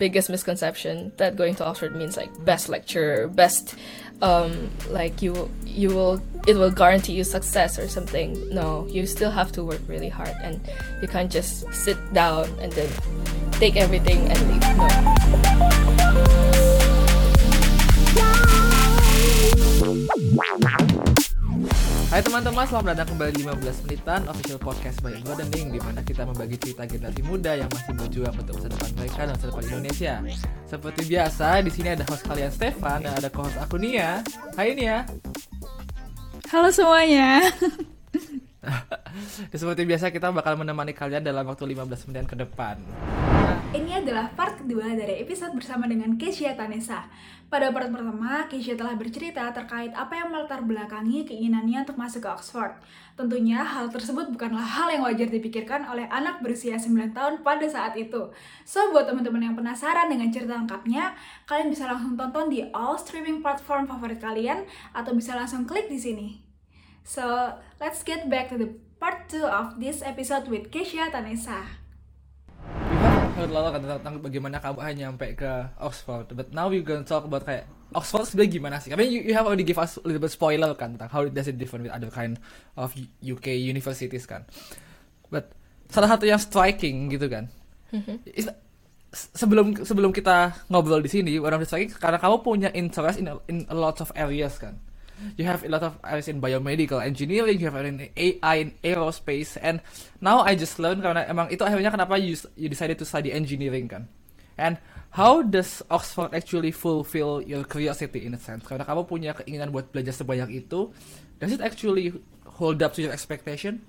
biggest misconception that going to Oxford means like best lecturer, best um, like you you will it will guarantee you success or something. No, you still have to work really hard and you can't just sit down and then take everything and leave. No. Hai teman-teman, selamat datang kembali di 15 menitan official podcast by Gardening di mana kita membagi cerita generasi muda yang masih berjuang untuk masa depan mereka dan masa depan Indonesia. Seperti biasa, di sini ada host kalian Stefan dan ada co-host aku Nia. Hai Nia. Halo semuanya. Seperti biasa kita bakal menemani kalian dalam waktu 15 menit ke depan. Ini adalah part kedua dari episode bersama dengan Kesia Tanesa. Pada part pertama, Kesia telah bercerita terkait apa yang melatar belakangi keinginannya untuk masuk ke Oxford. Tentunya hal tersebut bukanlah hal yang wajar dipikirkan oleh anak berusia 9 tahun pada saat itu. So, buat teman-teman yang penasaran dengan cerita lengkapnya, kalian bisa langsung tonton di all streaming platform favorit kalian atau bisa langsung klik di sini. So, let's get back to the part 2 of this episode with Kesia Tanesa heard a kan tentang bagaimana kamu hanya sampai ke Oxford. But now we're gonna talk about kayak Oxford sebenarnya gimana sih? I mean you, you have already give us a little bit spoiler kan tentang how does it different with other kind of UK universities kan. But salah satu yang striking gitu kan. Mm-hmm. sebelum sebelum kita ngobrol di sini, orang striking karena kamu punya interest in a, in a lot of areas kan you have a lot of areas in biomedical engineering, you have in AI, in aerospace, and now I just learned karena emang itu akhirnya kenapa you you decided to study engineering kan, and how does Oxford actually fulfill your curiosity in a sense? Karena kamu punya keinginan buat belajar sebanyak itu, does it actually hold up to your expectation?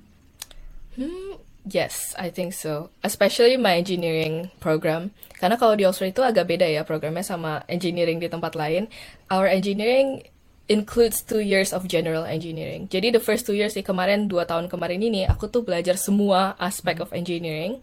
Hmm, Yes, I think so. Especially my engineering program. Karena kalau di Oxford itu agak beda ya programnya sama engineering di tempat lain. Our engineering includes two years of general engineering. Jadi the first two years di kemarin dua tahun kemarin ini aku tuh belajar semua aspek of engineering.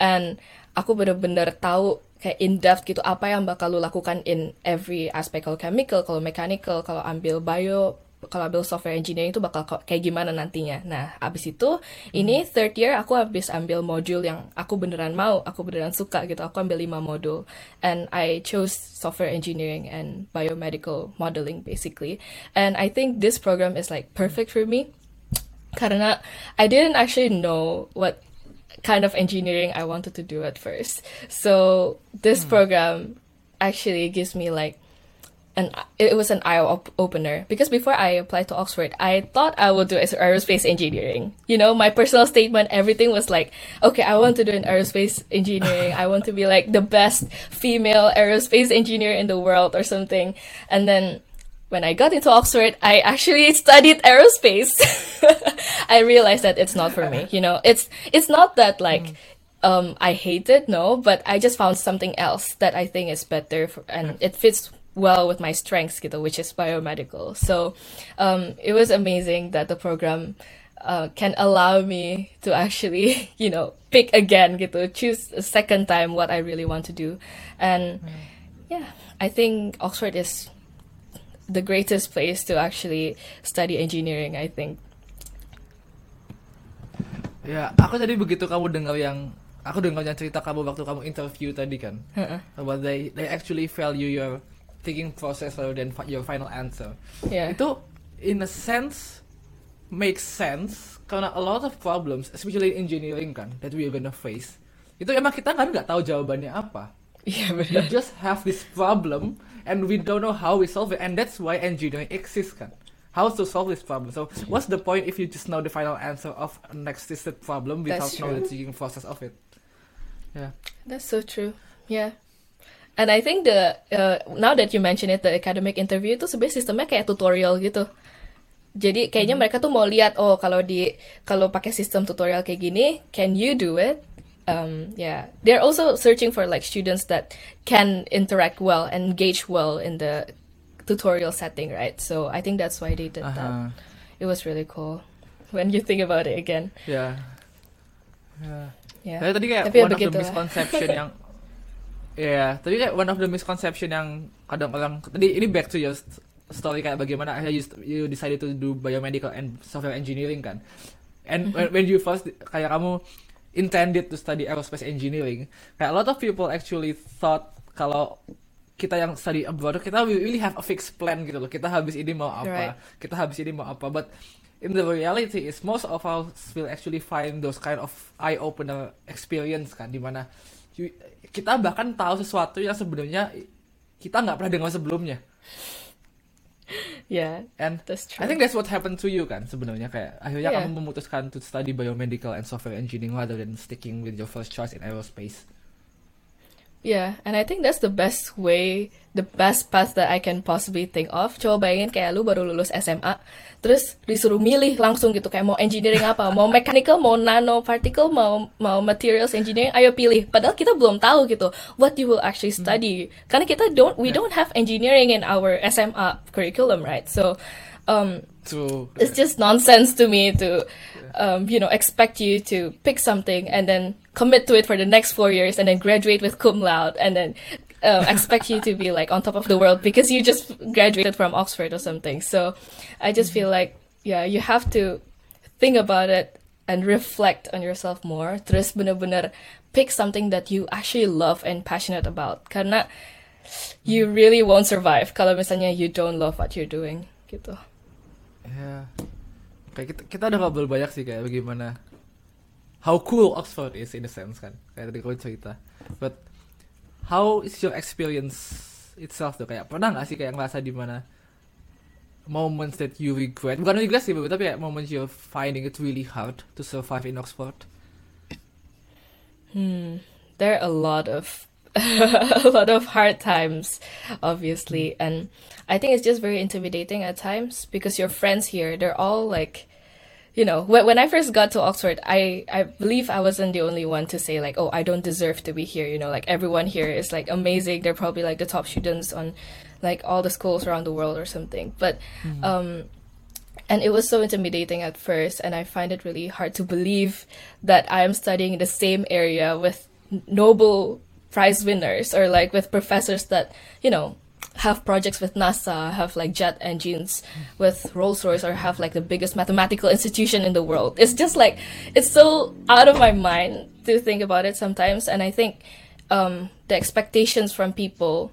And aku bener-bener tahu kayak in depth gitu apa yang bakal lu lakukan in every aspect kalau chemical, kalau mechanical, kalau ambil bio kalau ambil software engineering itu bakal kayak gimana nantinya. Nah, abis itu hmm. ini third year aku habis ambil modul yang aku beneran mau, aku beneran suka gitu. Aku ambil lima modul and I chose software engineering and biomedical modeling basically. And I think this program is like perfect for me karena I didn't actually know what kind of engineering I wanted to do at first. So this hmm. program actually gives me like an it was an eye op- opener because before I applied to Oxford, I thought I would do aerospace engineering. You know, my personal statement, everything was like, okay, I want to do an aerospace engineering. I want to be like the best female aerospace engineer in the world or something. And then when I got into Oxford, I actually studied aerospace. I realized that it's not for me. You know, it's it's not that like. Mm. Um, I hate it, no, but I just found something else that I think is better for, and it fits well with my strengths gitu, which is biomedical. So um, it was amazing that the program uh, can allow me to actually, you know, pick again gitu, choose a second time what I really want to do. And mm. yeah, I think Oxford is the greatest place to actually study engineering, I think. Ya, aku tadi begitu kamu dengar yang aku dengar yang cerita kamu waktu kamu interview tadi kan, uh -uh. about they they actually value your thinking process rather than your final answer. Yeah. Itu in a sense makes sense karena a lot of problems, especially in engineering kan, that we are gonna face. Itu emang kita kan nggak tahu jawabannya apa. Iya yeah, benar. We just have this problem and we don't know how we solve it and that's why engineering exists kan. How to solve this problem? So what's the point if you just know the final answer of an existed problem without knowing the thinking process of it? Yeah. That's so true. Yeah. And I think the uh, now that you mention it, the academic interview itu sebenarnya sistemnya kayak tutorial gitu. Jadi kayaknya hmm. mereka tuh mau lihat oh kalau di kalau pakai sistem tutorial kayak gini, can you do it? Um, yeah, they're also searching for like students that can interact well, engage well in the tutorial setting, right? So I think that's why they did uh -huh. that. It was really cool when you think about it again. Yeah. Yeah. Yeah. Tadi kayak Tapi ya one of the misconception yang Iya, yeah, tapi kayak one of the misconception yang kadang orang tadi ini back to your story kayak bagaimana akhirnya you, you decided to do biomedical and software engineering kan. And -hmm. when, when you first kayak kamu intended to study aerospace engineering. Kayak a lot of people actually thought kalau kita yang study abroad kita we really have a fixed plan gitu loh. Kita habis ini mau apa, Right. kita habis ini mau apa. But in the reality is most of us will actually find those kind of eye opener experience kan, di mana you- kita bahkan tahu sesuatu yang sebenarnya kita nggak pernah dengar sebelumnya. Yeah, And that's true. I think that's what happened to you kan sebenarnya kayak akhirnya Yeah. kamu memutuskan to study biomedical and software engineering rather than sticking with your first choice in aerospace. Yeah, and I think that's the best way, the best path that I can possibly think of. Coba bayangin kayak lu baru lulus SMA, terus disuruh milih langsung gitu kayak mau engineering apa, mau mechanical, mau nanoparticle, mau mau materials engineering, ayo pilih. Padahal kita belum tahu gitu what you will actually study. Karena kita don't, we don't have engineering in our SMA curriculum, right? So, um, it's just nonsense to me to um, you know expect you to pick something and then commit to it for the next four years and then graduate with cum laude and then uh, expect you to be like on top of the world because you just graduated from Oxford or something. So I just feel like yeah, you have to think about it and reflect on yourself more. Terus bener-bener pick something that you actually love and passionate about. Karena you really won't survive kalau misalnya you don't love what you're doing gitu. Ya kayak kita kita udah ngobrol banyak sih kayak bagaimana how cool Oxford is in a sense kan? Kayak tadi kau cerita. But how is your experience itself tuh? Kayak pernah nggak sih kayak ngerasa di mana moments that you regret? Bukan regret sih tapi kayak moments you're finding it really hard to survive in Oxford. Hmm. There are a lot of a lot of hard times, obviously, and I think it's just very intimidating at times because your friends here, they're all like, you know, when when I first got to Oxford, I I believe I wasn't the only one to say like, oh, I don't deserve to be here. You know, like everyone here is like amazing. They're probably like the top students on like all the schools around the world or something. But um and it was so intimidating at first and i find it really hard to believe that i am studying in the same area with nobel prize winners or like with professors that you know have projects with nasa have like jet engines with rolls-royce or have like the biggest mathematical institution in the world. It's just like it's so out of my mind to think about it sometimes. And i think um, the expectations from people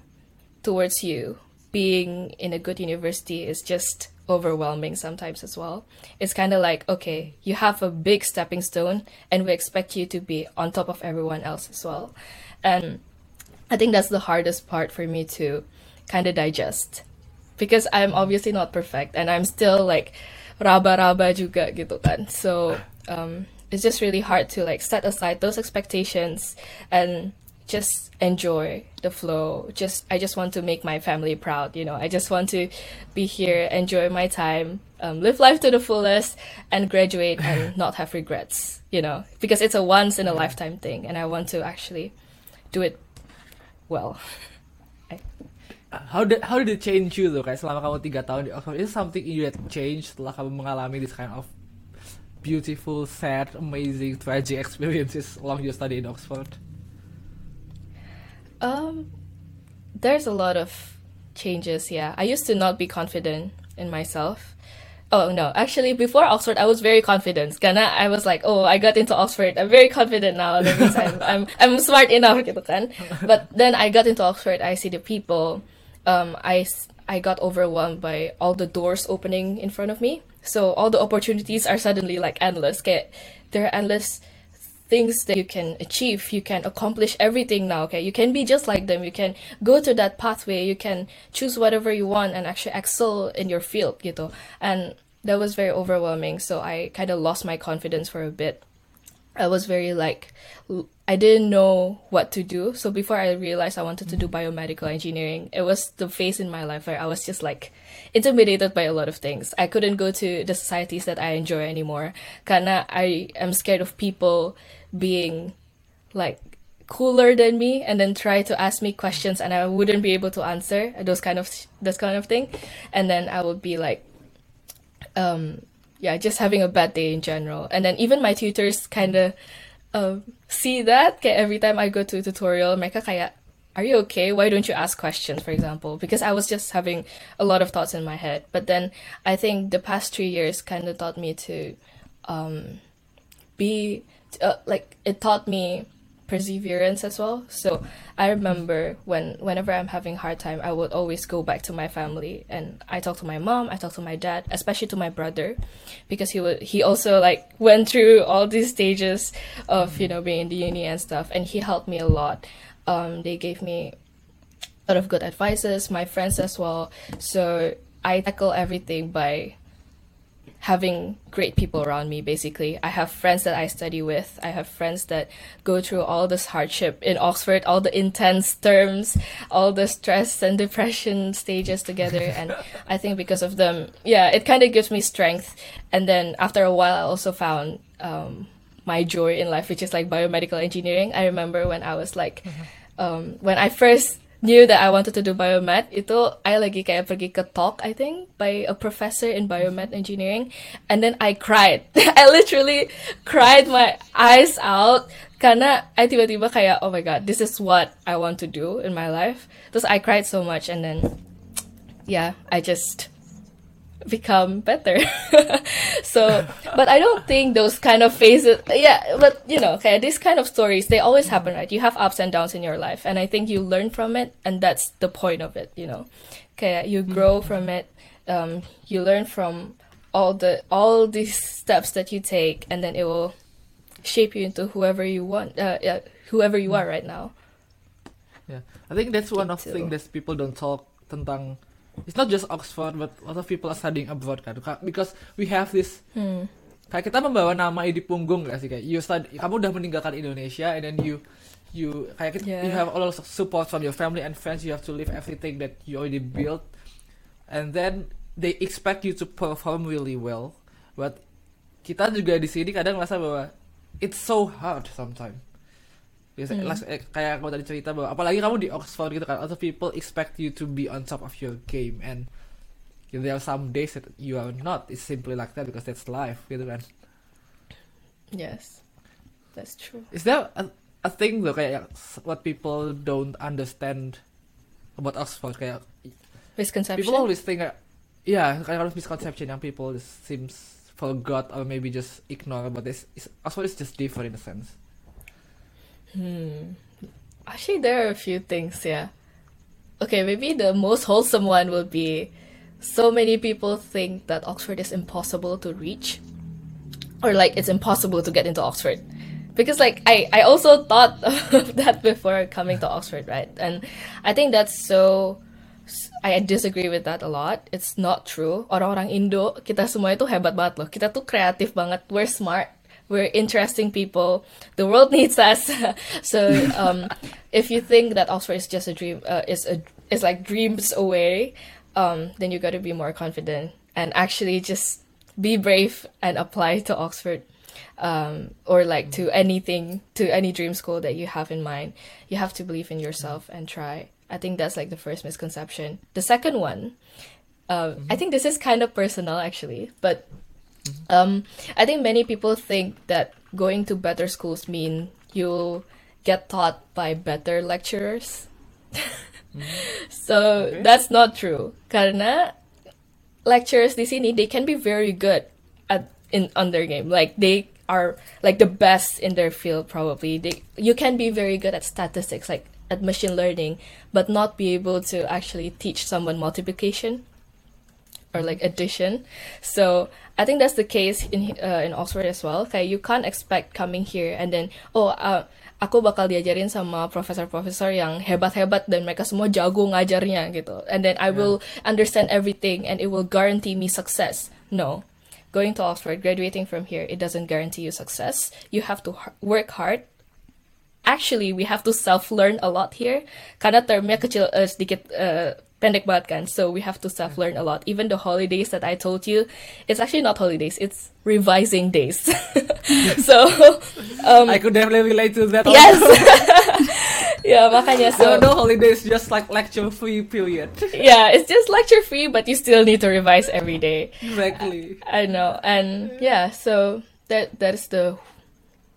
towards you being in a good university is just overwhelming sometimes as well. It's kind of like, okay, you have a big stepping stone and we expect you to be on top of everyone else as well. And I think that's the hardest part for me to kind of digest because I'm obviously not perfect and I'm still like raba-raba juga gitu kan. So um, it's just really hard to like set aside those expectations and just enjoy the flow. Just I just want to make my family proud. You know, I just want to be here, enjoy my time, um, live life to the fullest, and graduate and not have regrets. You know, because it's a once in a lifetime thing, and I want to actually do it well. how did how did it change you tuh kayak selama kamu tiga tahun di Oxford is something you had changed setelah kamu mengalami this kind of beautiful sad amazing tragic experiences along your study in Oxford Um, there's a lot of changes. Yeah, I used to not be confident in myself. Oh no, actually, before Oxford, I was very confident. Karena I was like, oh, I got into Oxford. I'm very confident now. That means I'm, I'm, I'm smart enough, gitu kan. But then I got into Oxford. I see the people. Um, I, I got overwhelmed by all the doors opening in front of me. So all the opportunities are suddenly like endless. Kayak, there are endless things that you can achieve. You can accomplish everything now. Okay, you can be just like them. You can go to that pathway. You can choose whatever you want and actually excel in your field. Gitu. And that was very overwhelming. So I kind of lost my confidence for a bit. I was very like, I didn't know what to do. So before I realized I wanted to do biomedical engineering, it was the phase in my life where I was just like intimidated by a lot of things. I couldn't go to the societies that I enjoy anymore. Karena I am scared of people being like cooler than me and then try to ask me questions and I wouldn't be able to answer those kind of this kind of thing. And then I would be like um yeah just having a bad day in general. And then even my tutors kind of um see that every time I go to a tutorial mereka kayak are you okay? Why don't you ask questions? for example because I was just having a lot of thoughts in my head. But then I think the past three years kind of taught me to um be uh, like it taught me perseverance as well. So I remember when whenever I'm having hard time, I would always go back to my family and I talk to my mom, I talk to my dad, especially to my brother, because he would he also like went through all these stages of you know being in the uni and stuff, and he helped me a lot. Um, they gave me a lot of good advices, my friends as well. So I tackle everything by having great people around me basically. I have friends that i study with. I have friends that go through all this hardship in oxford all the intense terms all the stress and depression stages together. And i think because of them yeah it kind of gives me strength. And then after a while i also found um, my joy in life which is like biomedical engineering. I remember when i was like um, when i first knew that I wanted to do biomed. Itu I lagi kayak pergi ke talk I think by a professor in biomed engineering. And then I cried. I literally cried my eyes out. Karena I tiba-tiba kayak oh my god this is what I want to do in my life. Terus I cried so much and then yeah I just become better. so, but I don't think those kind of phases, yeah, but you know, okay, these kind of stories, they always happen, right? You have ups and downs in your life, and I think you learn from it, and that's the point of it, you know. Okay, you grow from it, um, you learn from all the all these steps that you take, and then it will shape you into whoever you want, uh, yeah, whoever you are right now. Yeah, I think that's one of the things that people don't talk tentang. It's not just Oxford, but a lot of people are studying abroad kan. Ka- Because we have this Hmm. kayak kita membawa nama di punggung gak sih kayak you study, kamu udah meninggalkan Indonesia and then you you kayak kita, you Yeah. have a lot of support from your family and friends you have to leave everything that you already built and then they expect you to perform really well but kita juga di sini kadang merasa bahwa it's so hard sometimes Biasa, Hmm. las- eh, kayak kamu tadi cerita bahwa apalagi kamu di Oxford gitu kan other people expect you to be on top of your game and there are some days that you are not it's simply like that because that's life gitu kan Yes, that's true. Is there a, a thing though kayak what people don't understand about Oxford kayak Misconception. people always think uh, yeah kayak of misconception yang people just seems forgot or maybe just ignore about this is, Oxford is just different in a sense. Hmm. Actually, there are a few things, yeah. Okay, maybe the most wholesome one would be so many people think that Oxford is impossible to reach. Or like it's impossible to get into Oxford. Because like I, I also thought of that before coming to Oxford, right? And I think that's so I disagree with that a lot. It's not true. Orang-orang Indo, kita semua itu hebat banget loh. Kita tuh kreatif banget. We're smart. We're interesting people. The world needs us. so um, if you think that Oxford is just a dream, uh, is a is like dreams away, um, then you got to be more confident and actually just be brave and apply to Oxford. Um, or like to anything, to any dream school that you have in mind. You have to believe in yourself and try. I think that's like the first misconception. The second one, um, I think this is kind of personal actually, but um, I think many people think that going to better schools mean you'll get taught by better lecturers. so Okay. that's not true. Karena lecturers di sini they can be very good at in on their game. Like they are like the best in their field probably. They you can be very good at statistics like at machine learning but not be able to actually teach someone multiplication or like addition. So I think that's the case in uh, in Oxford as well. Kayak you can't expect coming here and then oh uh, aku bakal diajarin sama profesor-profesor yang hebat-hebat dan mereka semua jago ngajarnya gitu. And then I will understand everything and it will guarantee me success. No. Going to Oxford, graduating from here, it doesn't guarantee you success. You have to work hard actually we have to self learn a lot here karena termnya kecil eh, sedikit eh, pendek banget kan so we have to self learn a lot even the holidays that I told you it's actually not holidays it's revising days so um, I could definitely relate to that. yes yeah makanya So so no holidays, just like lecture free period. yeah it's just lecture free but you still need to revise every day exactly. I know, and yeah, so that that is the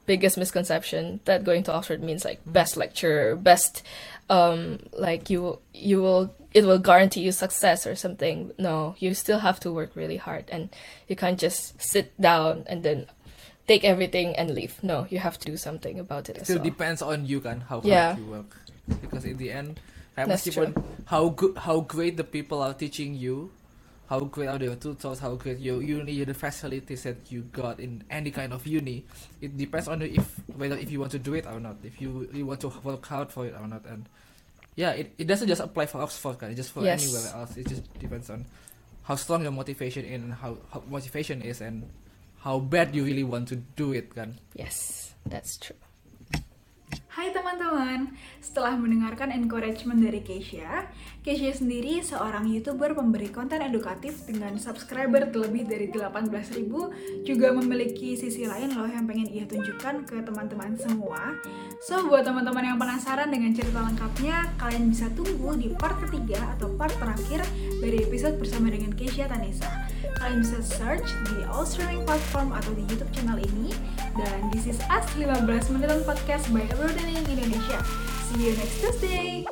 biggest misconception that going to Oxford means like best lecturer, best, um, like you you will it will guarantee you success or something. No, you still have to work really hard, and you can't just sit down and then take everything and leave. No, you have to do something about it as still well. depends on you kan how Yeah. hard you work because in the end kayak That's meskipun how good how great the people are teaching you how great are your tutors how great your uni the facilities that you got in any kind of uni it depends on you if whether if you want to do it or not if you really want to work hard for it or not and yeah it, it doesn't just apply for Oxford kan it's just for Yes. anywhere else it just depends on how strong your motivation is and how, how motivation is and how bad you really want to do it kan Yes, that's true. Hai teman-teman, setelah mendengarkan encouragement dari Keisha, Keisha sendiri seorang YouTuber pemberi konten edukatif dengan subscriber terlebih dari 18.000 juga memiliki sisi lain loh yang pengen ia tunjukkan ke teman-teman semua. So, buat teman-teman yang penasaran dengan cerita lengkapnya, kalian bisa tunggu di part ketiga atau part terakhir dari episode bersama dengan Keisha Tanisa. Kalian bisa search di all streaming platform atau di YouTube channel ini. Dan this is us 15 menit podcast by Everyday Indonesia. See you next Tuesday.